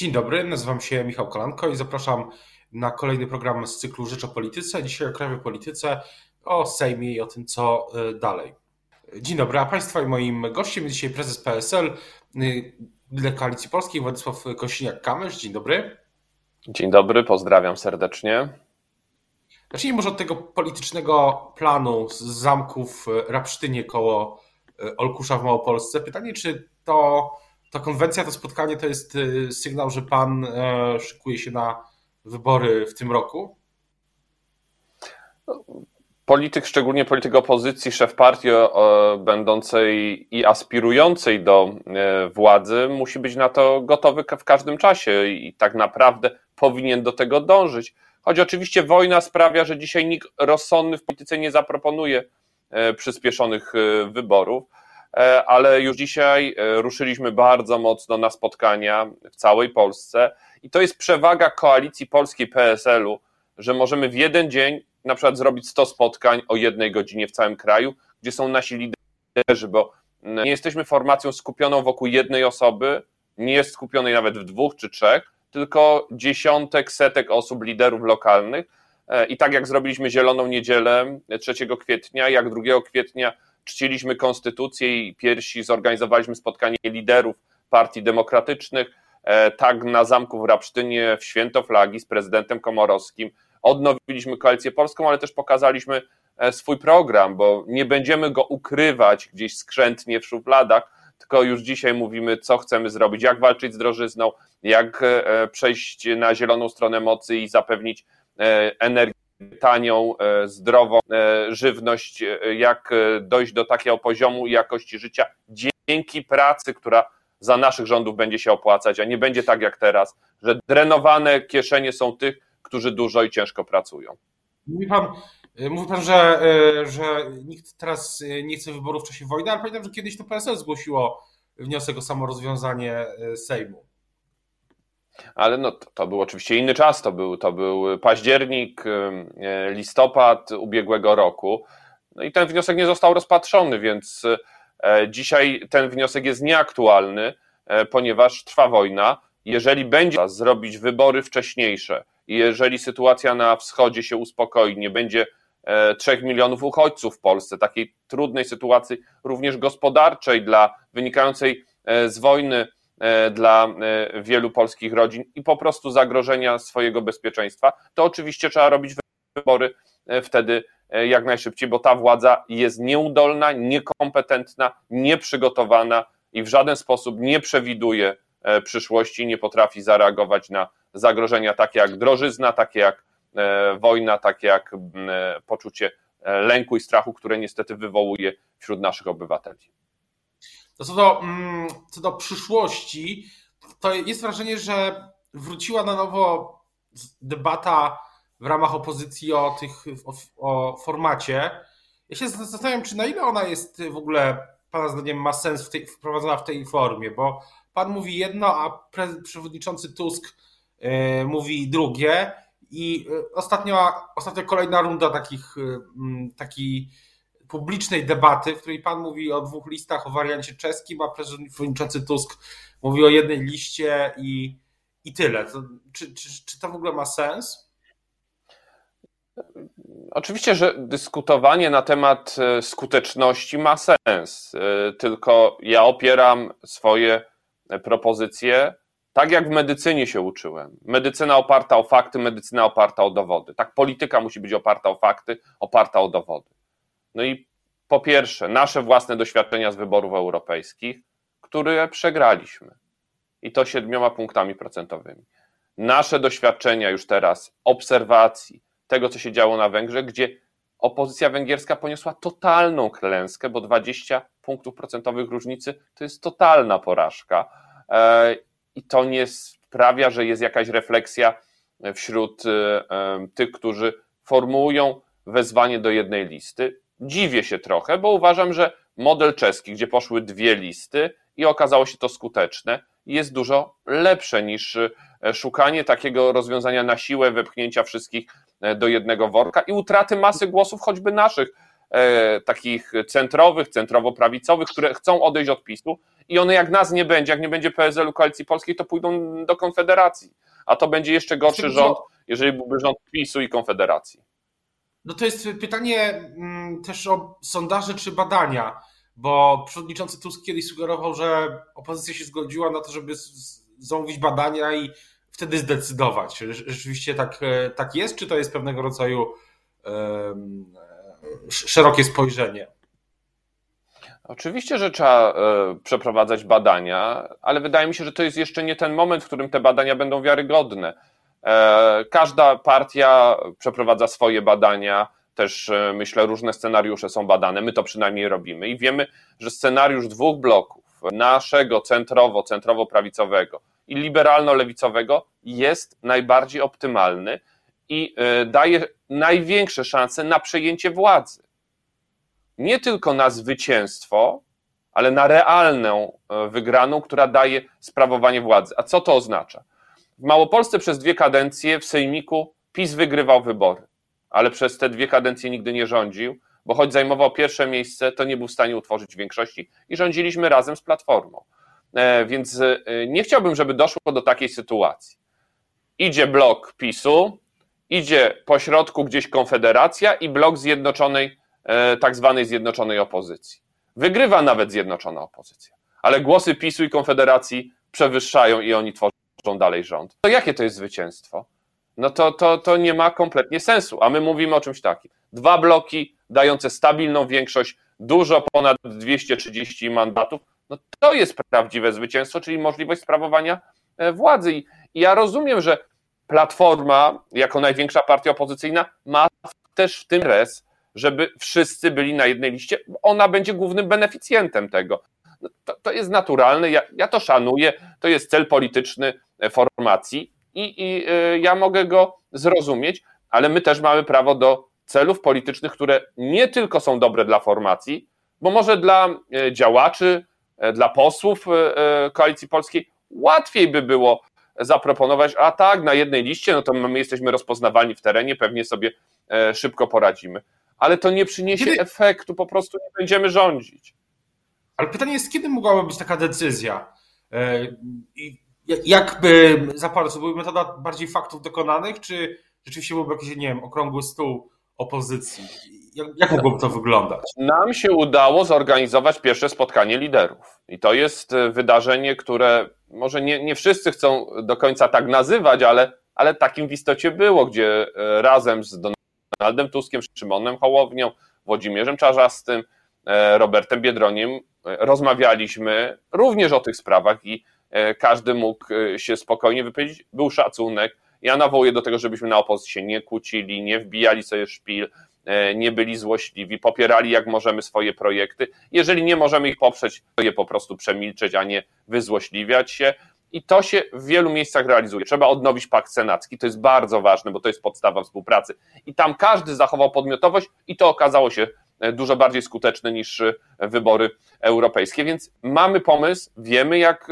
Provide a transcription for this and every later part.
Dzień dobry, nazywam się Michał Kolanko i zapraszam na kolejny program z cyklu Rzecz o Polityce. Dzisiaj o krajowej polityce, o Sejmie i o tym, co y, dalej. Dzień dobry, a Państwa i moim gościem jest dzisiaj prezes PSL y, Koalicji Polskiej Władysław Kosiniak-Kamysz. Dzień dobry. Dzień dobry, pozdrawiam serdecznie. Zacznijmy może od tego politycznego planu z zamków Rapsztynie koło y, Olkusza w Małopolsce. Pytanie, czy to ta konwencja, to spotkanie to jest y, sygnał, że pan e, szykuje się na wybory w tym roku? Polityk, szczególnie polityk opozycji, szef partii będącej i aspirującej do e, władzy, musi być na to gotowy w każdym czasie i tak naprawdę powinien do tego dążyć. Choć oczywiście wojna sprawia, że dzisiaj nikt rozsądny w polityce nie zaproponuje e, przyspieszonych wyborów ale już dzisiaj e, ruszyliśmy bardzo mocno na spotkania w całej Polsce i to jest przewaga koalicji polskiej PSL-u, że możemy w jeden dzień na przykład zrobić 100 spotkań o jednej godzinie w całym kraju, gdzie są nasi liderzy, bo nie jesteśmy formacją skupioną wokół jednej osoby, nie jest skupionej nawet w dwóch czy trzech, tylko dziesiątek, setek osób, liderów lokalnych. E, I tak jak zrobiliśmy Zieloną Niedzielę 3 kwietnia, jak 2 kwietnia czciliśmy konstytucję i pierwsi zorganizowaliśmy spotkanie liderów partii demokratycznych. E, tak na zamku w Rapsztynie w Święto Flagi z prezydentem Komorowskim odnowiliśmy koalicję polską, ale też pokazaliśmy e, swój program, bo nie będziemy go ukrywać gdzieś skrzętnie w szufladach, tylko już dzisiaj mówimy, co chcemy zrobić, jak walczyć z drożyzną, jak e, przejść na zieloną stronę mocy i zapewnić energię tanią, e, zdrową e, żywność, e, jak dojść do takiego poziomu jakości życia dzięki pracy, która za naszych rządów będzie się opłacać, a nie będzie tak jak teraz, że drenowane kieszenie są tych, którzy dużo i ciężko pracują. Mówi pan, mówi pan że, że nikt teraz nie chce wyborów w czasie wojny, ale pamiętam, że kiedyś to PSL zgłosiło wniosek o samorozwiązanie Sejmu. Ale no, to, to, był oczywiście inny czas, to był, to był październik, e, listopad ubiegłego roku. No i ten wniosek nie został rozpatrzony, więc e, dzisiaj ten wniosek jest nieaktualny, e, ponieważ trwa wojna. Jeżeli będzie zrobić wybory wcześniejsze jeżeli sytuacja na wschodzie się uspokoi, nie będzie 3 milionów uchodźców w Polsce, takiej trudnej sytuacji również gospodarczej dla wynikającej z wojny dla e, wielu polskich rodzin i po prostu zagrożenia swojego bezpieczeństwa, to oczywiście trzeba robić wybory e, wtedy jak najszybciej, bo ta władza jest nieudolna, niekompetentna, nieprzygotowana i w żaden sposób nie przewiduje przyszłości, nie potrafi zareagować na zagrożenia takie jak drożyzna, takie jak wojna, takie jak poczucie lęku i strachu, które niestety wywołuje wśród naszych obywateli. To co do, mm, co do przyszłości, to jest wrażenie, że wróciła na nowo debata w ramach opozycji o, tych, o, o formacie. Ja się zastanawiam, czy na ile ona jest w ogóle, Pana zdaniem, ma sens w tej, wprowadzona w tej formie, bo Pan mówi jedno, a przewodniczący Tusk yy, mówi drugie. I e, ostatnia, ostatnia kolejna runda takich, yy, taki publicznej debaty, w której pan mówi o dwóch listach, o wariancie czeskim, a przewodniczący Tusk mówi o jednej liście i, i tyle. To, czy, czy, czy to w ogóle ma sens? Oczywiście, że dyskutowanie na temat e, skuteczności ma sens, e, tylko ja opieram swoje propozycje tak, jak w medycynie się uczyłem. Medycyna oparta o fakty, medycyna oparta o dowody. Tak, polityka musi być oparta o fakty, oparta o dowody. No i po pierwsze, nasze własne doświadczenia z wyborów europejskich, które przegraliśmy. I to siedmioma punktami procentowymi. Nasze doświadczenia już teraz, obserwacji tego, co się działo na Węgrzech, gdzie opozycja węgierska poniosła totalną klęskę, bo 20 punktów procentowych różnicy to jest totalna porażka. E, I to nie sprawia, że jest jakaś refleksja wśród e, e, tych, którzy formułują wezwanie do jednej listy dziwię się trochę, bo uważam, że model czeski, gdzie poszły dwie listy i okazało się to skuteczne, jest dużo lepsze niż e, szukanie takiego rozwiązania na siłę, wepchnięcia wszystkich e, do jednego worka i utraty masy głosów, choćby naszych e, takich centrowych, centrowo-prawicowych, które chcą odejść od PiSu i one jak nas nie będzie, jak nie będzie PSL-u Koalicji Polskiej, to pójdą do Konfederacji. A to będzie jeszcze gorszy rząd, jeżeli byłby rząd PiSu i Konfederacji. No to jest pytanie mm, też o sondaże czy badania, bo przewodniczący Tusk kiedyś sugerował, że opozycja się zgodziła na to, żeby zamówić badania i wtedy zdecydować. Czy rzeczywiście tak, e, tak jest, czy to jest pewnego rodzaju um, szerokie spojrzenie? Oczywiście, że trzeba e, przeprowadzać badania, ale wydaje mi się, że to jest jeszcze nie ten moment, w którym te badania będą wiarygodne. E, każda partia przeprowadza swoje badania, też myślę, różne scenariusze są badane, my to przynajmniej robimy i wiemy, że scenariusz dwóch bloków, naszego centrowo, centrowo-prawicowego i liberalno-lewicowego jest najbardziej optymalny i e, daje największe szanse na przejęcie władzy. Nie tylko na zwycięstwo, ale na realną e, wygraną, która daje sprawowanie władzy. A co to oznacza? W Małopolsce przez dwie kadencje w Sejmiku PiS wygrywał wybory, ale przez te dwie kadencje nigdy nie rządził, bo choć zajmował pierwsze miejsce, to nie był w stanie utworzyć większości i rządziliśmy razem z Platformą. E, więc e, nie chciałbym, żeby doszło do takiej sytuacji. Idzie blok PiSu, idzie po środku gdzieś Konfederacja i blok zjednoczonej, e, tak zwanej zjednoczonej opozycji. Wygrywa nawet zjednoczona opozycja, ale głosy PiSu i Konfederacji przewyższają i oni tworzą dalej rząd. To jakie to jest zwycięstwo? No to, to, to nie ma kompletnie sensu, a my mówimy o czymś takim. Dwa bloki dające stabilną większość, dużo ponad 230 mandatów, no to jest prawdziwe zwycięstwo, czyli możliwość sprawowania e, władzy. I ja rozumiem, że Platforma, jako największa partia opozycyjna, ma też w tym res, żeby wszyscy byli na jednej liście. Ona będzie głównym beneficjentem tego. No to, to, jest naturalne, ja, ja, to szanuję, to jest cel polityczny e, formacji i, i y, ja mogę go zrozumieć, ale my też mamy prawo do celów politycznych, które nie tylko są dobre dla formacji, bo może dla działaczy, E, dla posłów e, e, Koalicji Polskiej łatwiej by było zaproponować, a tak, na jednej liście, no to my jesteśmy rozpoznawalni w terenie, pewnie sobie szybko poradzimy. Ale to nie przyniesie kiedy... efektu, po prostu nie będziemy rządzić. Ale pytanie jest, kiedy mogłaby być taka decyzja? I jakby zaparł, to była metoda bardziej faktów dokonanych, czy rzeczywiście byłby jakiś, nie wiem, okrągły stół opozycji? Jak, jak mogłoby to wyglądać? Nam się udało zorganizować pierwsze spotkanie liderów. I to jest e, wydarzenie, które może nie, nie wszyscy chcą do końca tak nazywać, ale, ale takim w istocie było, gdzie e, razem z Donaldem Tuskiem, Szymonem Hołownią, Włodzimierzem Czarzastym, e, Robertem Biedroniem rozmawialiśmy również o tych sprawach i każdy mógł się spokojnie wypowiedzieć. Był szacunek. Ja nawołuję do tego, żebyśmy na opozycji się nie kłócili, nie wbijali sobie szpil, E, nie byli złośliwi, popierali jak możemy swoje projekty. Jeżeli nie możemy ich poprzeć, to je po prostu przemilczeć, a nie wyzłośliwiać się. I to się w wielu miejscach realizuje. Trzeba odnowić pakt senacki, to jest bardzo ważne, bo to jest podstawa współpracy. I tam każdy zachował podmiotowość i to okazało się e, dużo bardziej skuteczne niż e, wybory europejskie. Więc mamy pomysł, wiemy jak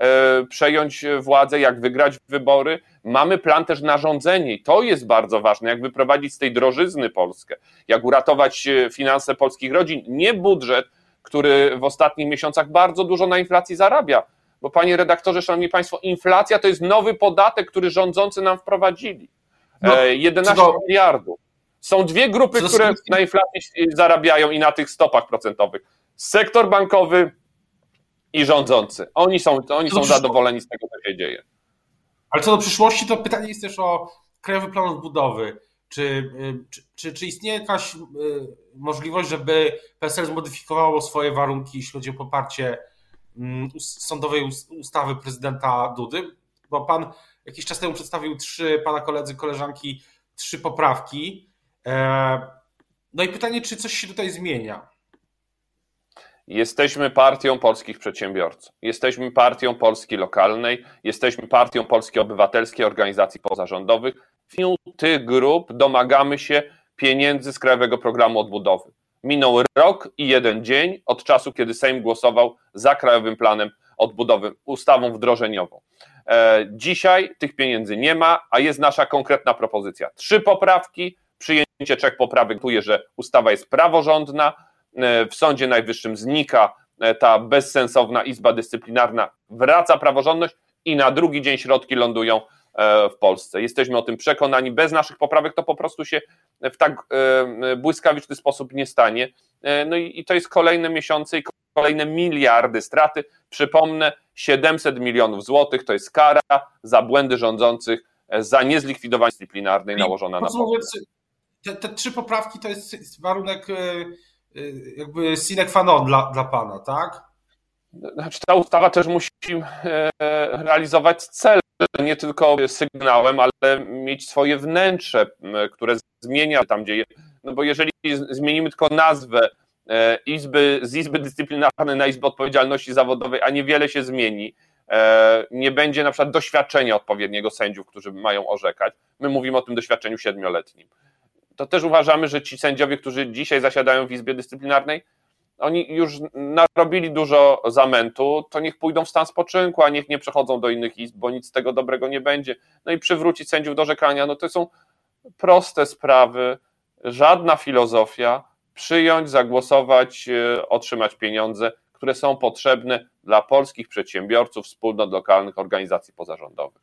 E, przejąć władzę, jak wygrać wybory. Mamy plan też na rządzenie i to jest bardzo ważne, jak wyprowadzić z tej drożyzny Polskę, jak uratować e, finanse polskich rodzin. Nie budżet, który w ostatnich miesiącach bardzo dużo na inflacji zarabia. Bo panie redaktorze, szanowni państwo, inflacja to jest nowy podatek, który rządzący nam wprowadzili. No, 11 e, to... miliardów. Są dwie grupy, które na inflacji zarabiają i na tych stopach procentowych. Sektor bankowy, i rządzący. Oni są, oni są zadowoleni z tego, co się dzieje. Ale co do przyszłości, to pytanie jest też o Krajowy Plan Odbudowy. Czy, y, czy, czy, czy istnieje jakaś y, możliwość, żeby PSL zmodyfikowało swoje warunki, jeśli chodzi o poparcie mm, sądowej ustawy prezydenta Dudy? Bo pan jakiś czas temu przedstawił trzy, pana koledzy, koleżanki, trzy poprawki. E, no i pytanie, czy coś się tutaj zmienia? Jesteśmy partią polskich przedsiębiorców, jesteśmy partią Polski lokalnej, jesteśmy partią Polskiej Obywatelskiej, organizacji pozarządowych. W tych grup domagamy się pieniędzy z Krajowego Programu Odbudowy. Minął rok i jeden dzień od czasu, kiedy Sejm głosował za Krajowym Planem Odbudowy, ustawą wdrożeniową. E, dzisiaj tych pieniędzy nie ma, a jest nasza konkretna propozycja. Trzy poprawki, przyjęcie trzech poprawek powoduje, że ustawa jest praworządna, w Sądzie Najwyższym znika ta bezsensowna Izba Dyscyplinarna, wraca praworządność i na drugi dzień środki lądują w Polsce. Jesteśmy o tym przekonani. Bez naszych poprawek to po prostu się w tak błyskawiczny sposób nie stanie. No i to jest kolejne miesiące i kolejne miliardy straty. Przypomnę, 700 milionów złotych to jest kara za błędy rządzących, za niezlikwidowanie dyscyplinarnej nałożona na Polskę. Te, te, trzy poprawki to jest warunek e, e, jakby sine qua non dla, dla pana, tak? Znaczy, ta ustawa też musi e, realizować cel, nie tylko sygnałem, ale mieć swoje wnętrze, które zmienia tam, gdzie. No bo jeżeli zmienimy tylko nazwę izby, z Izby Dyscyplinarnej na Izbę Odpowiedzialności Zawodowej, a niewiele się zmieni. Nie będzie na przykład doświadczenia odpowiedniego sędziów, którzy mają orzekać. My mówimy o tym doświadczeniu siedmioletnim. To też uważamy, że ci sędziowie, którzy dzisiaj zasiadają w Izbie Dyscyplinarnej, oni już narobili dużo zamętu, to niech pójdą w stan spoczynku, a niech nie przechodzą do innych izb, bo nic z tego dobrego nie będzie. No i przywrócić sędziów do orzekania, no to są proste sprawy, żadna filozofia, przyjąć, zagłosować, e, otrzymać pieniądze, które są potrzebne dla polskich przedsiębiorców, wspólnot lokalnych, organizacji pozarządowych.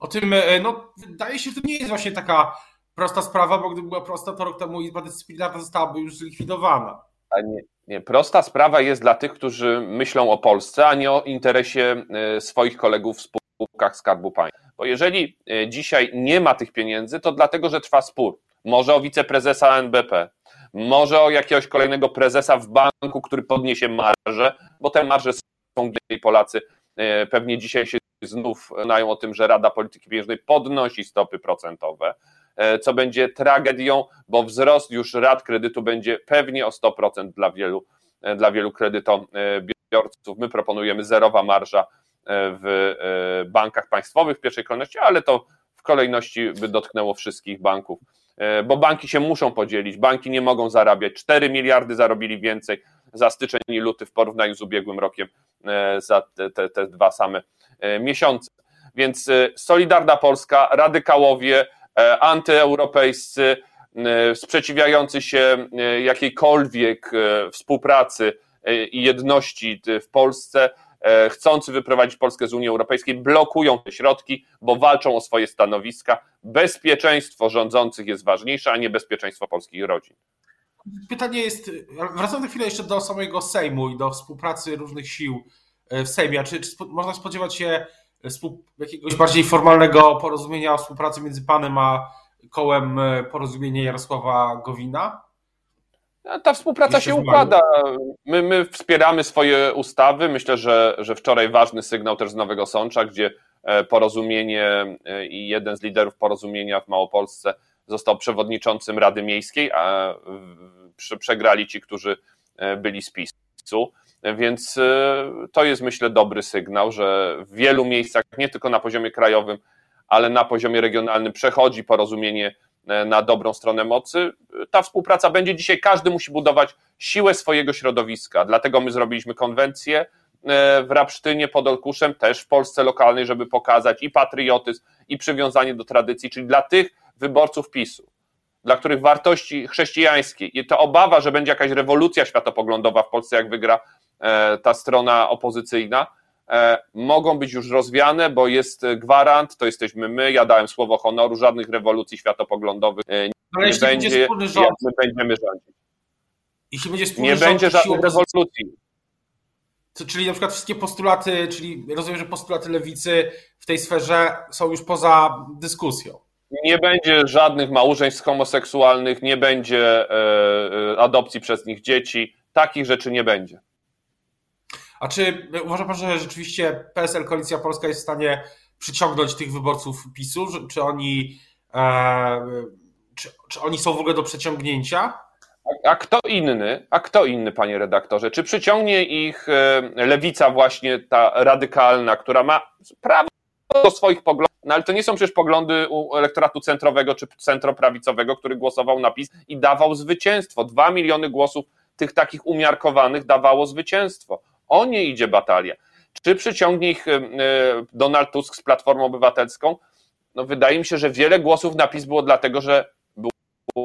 O tym, e, no, wydaje się, że to nie jest właśnie taka prosta sprawa, bo gdyby była prosta, to rok temu Izba Dyscyplinarna zostałaby już zlikwidowana. A nie, nie, prosta sprawa jest dla tych, którzy myślą o Polsce, a nie o interesie e, swoich kolegów w spółkach Skarbu Państwa. Bo jeżeli dzisiaj nie ma tych pieniędzy, to dlatego, że trwa spór. Może o wiceprezesa NBP, może o jakiegoś kolejnego prezesa w banku, który podniesie marże, bo te marże są i Polacy e, pewnie dzisiaj się znów znają o tym, że Rada Polityki Pieniężnej podnosi stopy procentowe, e, co będzie tragedią, bo wzrost już rat kredytu będzie pewnie o 100% dla wielu, e, dla wielu kredytobiorców. My proponujemy zerowa marża w bankach państwowych w pierwszej kolejności, ale to w kolejności by dotknęło wszystkich banków E, bo banki się muszą podzielić, banki nie mogą zarabiać. 4 miliardy zarobili więcej za styczeń i luty w porównaniu z ubiegłym rokiem e, za te, te, te dwa same e, miesiące. Więc Solidarna Polska, radykałowie, antyeuropejscy, sprzeciwiający się jakiejkolwiek współpracy i jedności w Polsce, E, chcący wyprowadzić Polskę z Unii Europejskiej, blokują te środki, bo walczą o swoje stanowiska. Bezpieczeństwo rządzących jest ważniejsze, a nie bezpieczeństwo polskich rodzin. Pytanie jest, wracam na chwilę jeszcze do samego Sejmu i do współpracy różnych sił e, w Sejmie. Czy, czy można spodziewać się jakiegoś bardziej formalnego porozumienia o współpracy między panem a kołem e, porozumienia Jarosława Gowina? Ta współpraca się układa. My, my wspieramy swoje ustawy. Myślę, że, że wczoraj ważny sygnał też z Nowego Sącza, gdzie e, porozumienie e, i jeden z liderów porozumienia w Małopolsce został przewodniczącym Rady Miejskiej, a przegrali ci, którzy byli z PiSu. Więc to jest myślę dobry sygnał, że w wielu miejscach, nie tylko na poziomie krajowym, ale na poziomie regionalnym przechodzi porozumienie E, na dobrą stronę mocy. Ta współpraca będzie dzisiaj, każdy musi budować siłę swojego środowiska. Dlatego my zrobiliśmy konwencję e, w Rapsztynie pod Olkuszem, też w Polsce lokalnej, żeby pokazać i patriotyzm, i przywiązanie do tradycji, czyli dla tych wyborców PiSu, dla których wartości chrześcijańskie i to obawa, że będzie jakaś rewolucja światopoglądowa w Polsce, jak wygra ta strona opozycyjna, E, mogą być już rozwiane, bo jest gwarant, to jesteśmy my, ja dałem słowo honoru, żadnych rewolucji światopoglądowych e, nie Ale będzie, będzie jak my będziemy rządzić. Jeśli będzie wspólny nie rząd, będzie żadnych rewolucji. Czyli na przykład wszystkie postulaty, czyli rozumiem, że postulaty lewicy w tej sferze są już poza dyskusją. Nie będzie żadnych małżeństw homoseksualnych, nie będzie e, adopcji przez nich dzieci. Takich rzeczy nie będzie. A czy uważa pan, że rzeczywiście PSL Koalicja Polska jest w stanie przyciągnąć tych wyborców PiSu? Czy oni, e, czy, czy oni są w ogóle do przeciągnięcia? A kto inny, a kto inny, panie redaktorze? Czy przyciągnie ich e, lewica właśnie ta radykalna, która ma prawo do swoich poglądów, no ale to nie są przecież poglądy u elektoratu centrowego czy centroprawicowego, który głosował na PiS i dawał zwycięstwo. Dwa miliony głosów tych takich umiarkowanych dawało zwycięstwo. O nie idzie batalia. Czy przyciągnie ich e, Donald Tusk z Platformą Obywatelską? No wydaje mi się, że wiele głosów na PiS było dlatego, że był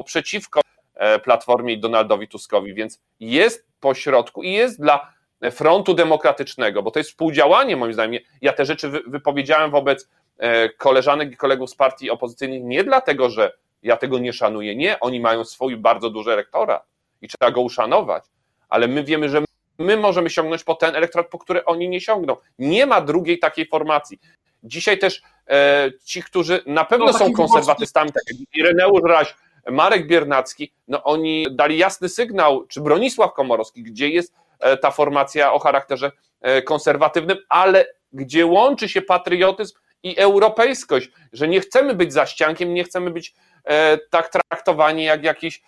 przeciwko e, Platformie i Donaldowi Tuskowi, więc jest pośrodku i jest dla frontu demokratycznego, bo to jest współdziałanie moim zdaniem. Ja te rzeczy wypowiedziałem wobec e, koleżanek i kolegów z partii opozycyjnych nie dlatego, że ja tego nie szanuję. Nie, oni mają swój bardzo duży elektorat i trzeba go uszanować, ale my wiemy, że my możemy sięgnąć po ten elektorat, po który oni nie sięgną. Nie ma drugiej takiej formacji. Dzisiaj też e, ci, którzy na pewno no, są konserwatystami, tak jak Ireneusz Raś, Marek Biernacki, no oni dali jasny sygnał, czy Bronisław Komorowski, gdzie jest e, ta formacja o charakterze e, konserwatywnym, ale gdzie łączy się patriotyzm i europejskość, że nie chcemy być za ściankiem, nie chcemy być e, tak traktowani jak jakiś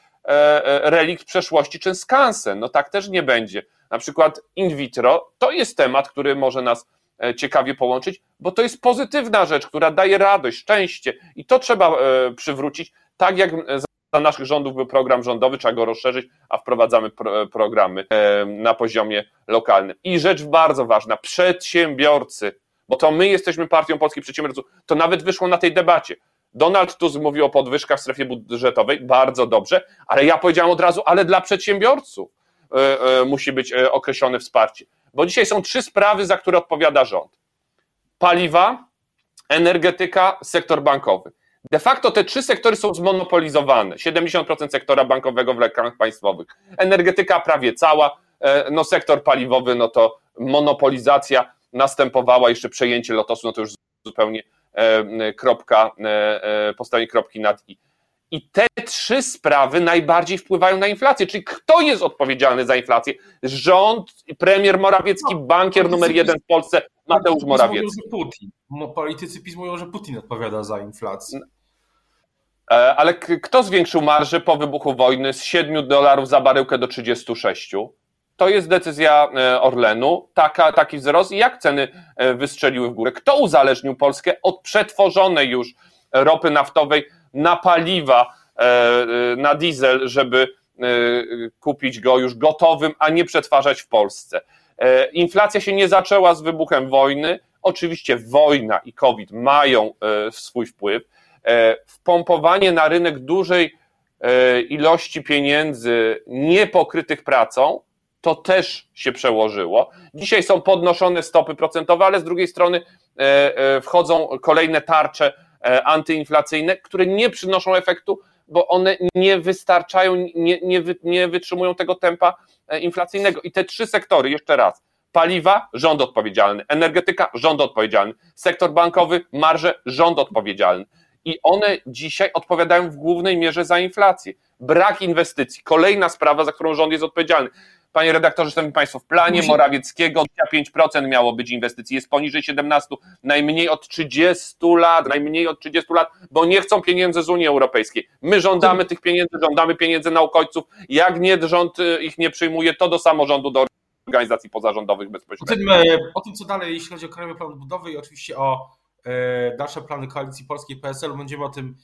relikt przeszłości czy skansen. No tak też nie będzie. Na przykład in vitro to jest temat, który może nas E, ciekawie połączyć, bo to jest pozytywna rzecz, która daje radość, szczęście i to trzeba e, przywrócić, tak jak za naszych rządów był program rządowy, trzeba go rozszerzyć, a wprowadzamy pro, programy e, na poziomie lokalnym. I rzecz bardzo ważna, przedsiębiorcy, bo to my jesteśmy partią polskich przedsiębiorców, to nawet wyszło na tej debacie. Donald Tusk mówił o podwyżkach w strefie budżetowej, bardzo dobrze, ale ja powiedziałem od razu, ale dla przedsiębiorców musi być określone wsparcie bo dzisiaj są trzy sprawy, za które odpowiada rząd: paliwa, energetyka, sektor bankowy. De facto te trzy sektory są zmonopolizowane. 70% sektora bankowego w lekach państwowych, energetyka prawie cała, e, no sektor paliwowy, no to monopolizacja następowała, jeszcze przejęcie lotosu, no to już zupełnie e, kropka, e, postawienie kropki nad i. I te trzy sprawy najbardziej wpływają na inflację. Czyli kto jest odpowiedzialny za inflację? Rząd, premier Morawiecki, no, bankier numer jeden w Polsce, Mateusz Morawiecki. Mówią, Putin. Politycy PiS mówią, że Putin odpowiada za inflację. E, ale kto zwiększył marże po wybuchu wojny z 7 dolarów za baryłkę do 36? To jest decyzja e, Orlenu, taka, taki wzrost i jak ceny e, wystrzeliły w górę. Kto uzależnił Polskę od przetworzonej już ropy naftowej na paliwa, e, e, na diesel, żeby e, kupić go już gotowym, a nie przetwarzać w Polsce. Inflacja się nie zaczęła z wybuchem wojny. Oczywiście wojna i COVID mają swój wpływ. Wpompowanie na rynek dużej ilości pieniędzy niepokrytych pracą, to też się przełożyło. Dzisiaj są podnoszone stopy procentowe, ale z drugiej strony wchodzą kolejne tarcze antyinflacyjne, które nie przynoszą efektu, bo one nie wystarczają, nie, nie, nie wytrzymują tego tempa e, inflacyjnego. I te trzy sektory, jeszcze raz, paliwa, rząd odpowiedzialny, energetyka, rząd odpowiedzialny, sektor bankowy, marże, rząd odpowiedzialny. I one dzisiaj odpowiadają w głównej mierze za inflację. Brak inwestycji, kolejna sprawa, za którą rząd jest odpowiedzialny. Panie redaktorze, szanowni państwo, w planie Musi... Morawieckiego 5% miało być inwestycji, jest poniżej 17, najmniej od 30 lat, najmniej od 30 lat, bo nie chcą pieniędzy z Unii Europejskiej. My żądamy tych pieniędzy, żądamy pieniędzy na uchodźców. Jak nie rząd y, ich nie przyjmuje, to do samorządu, do organizacji pozarządowych bezpośrednio. O tym, e, o tym co dalej, jeśli chodzi o Krajowy Plan Budowy i oczywiście o e, dalsze plany Koalicji Polskiej PSL, będziemy o tym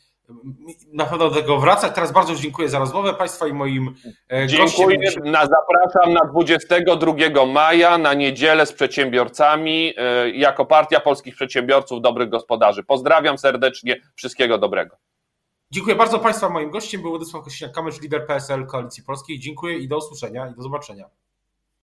na pewno do tego wracać. Teraz bardzo dziękuję za rozmowę Państwa i moim e, Dziękuję. Gościem. Na, zapraszam na 22 maja na niedzielę z przedsiębiorcami e, jako Partia Polskich Przedsiębiorców Dobrych Gospodarzy. Pozdrawiam serdecznie. Wszystkiego dobrego. Dziękuję bardzo Państwa. Moim gościem był Władysław Kośniak-Kamysz, lider PSL Koalicji Polskiej. Dziękuję i do usłyszenia i do zobaczenia.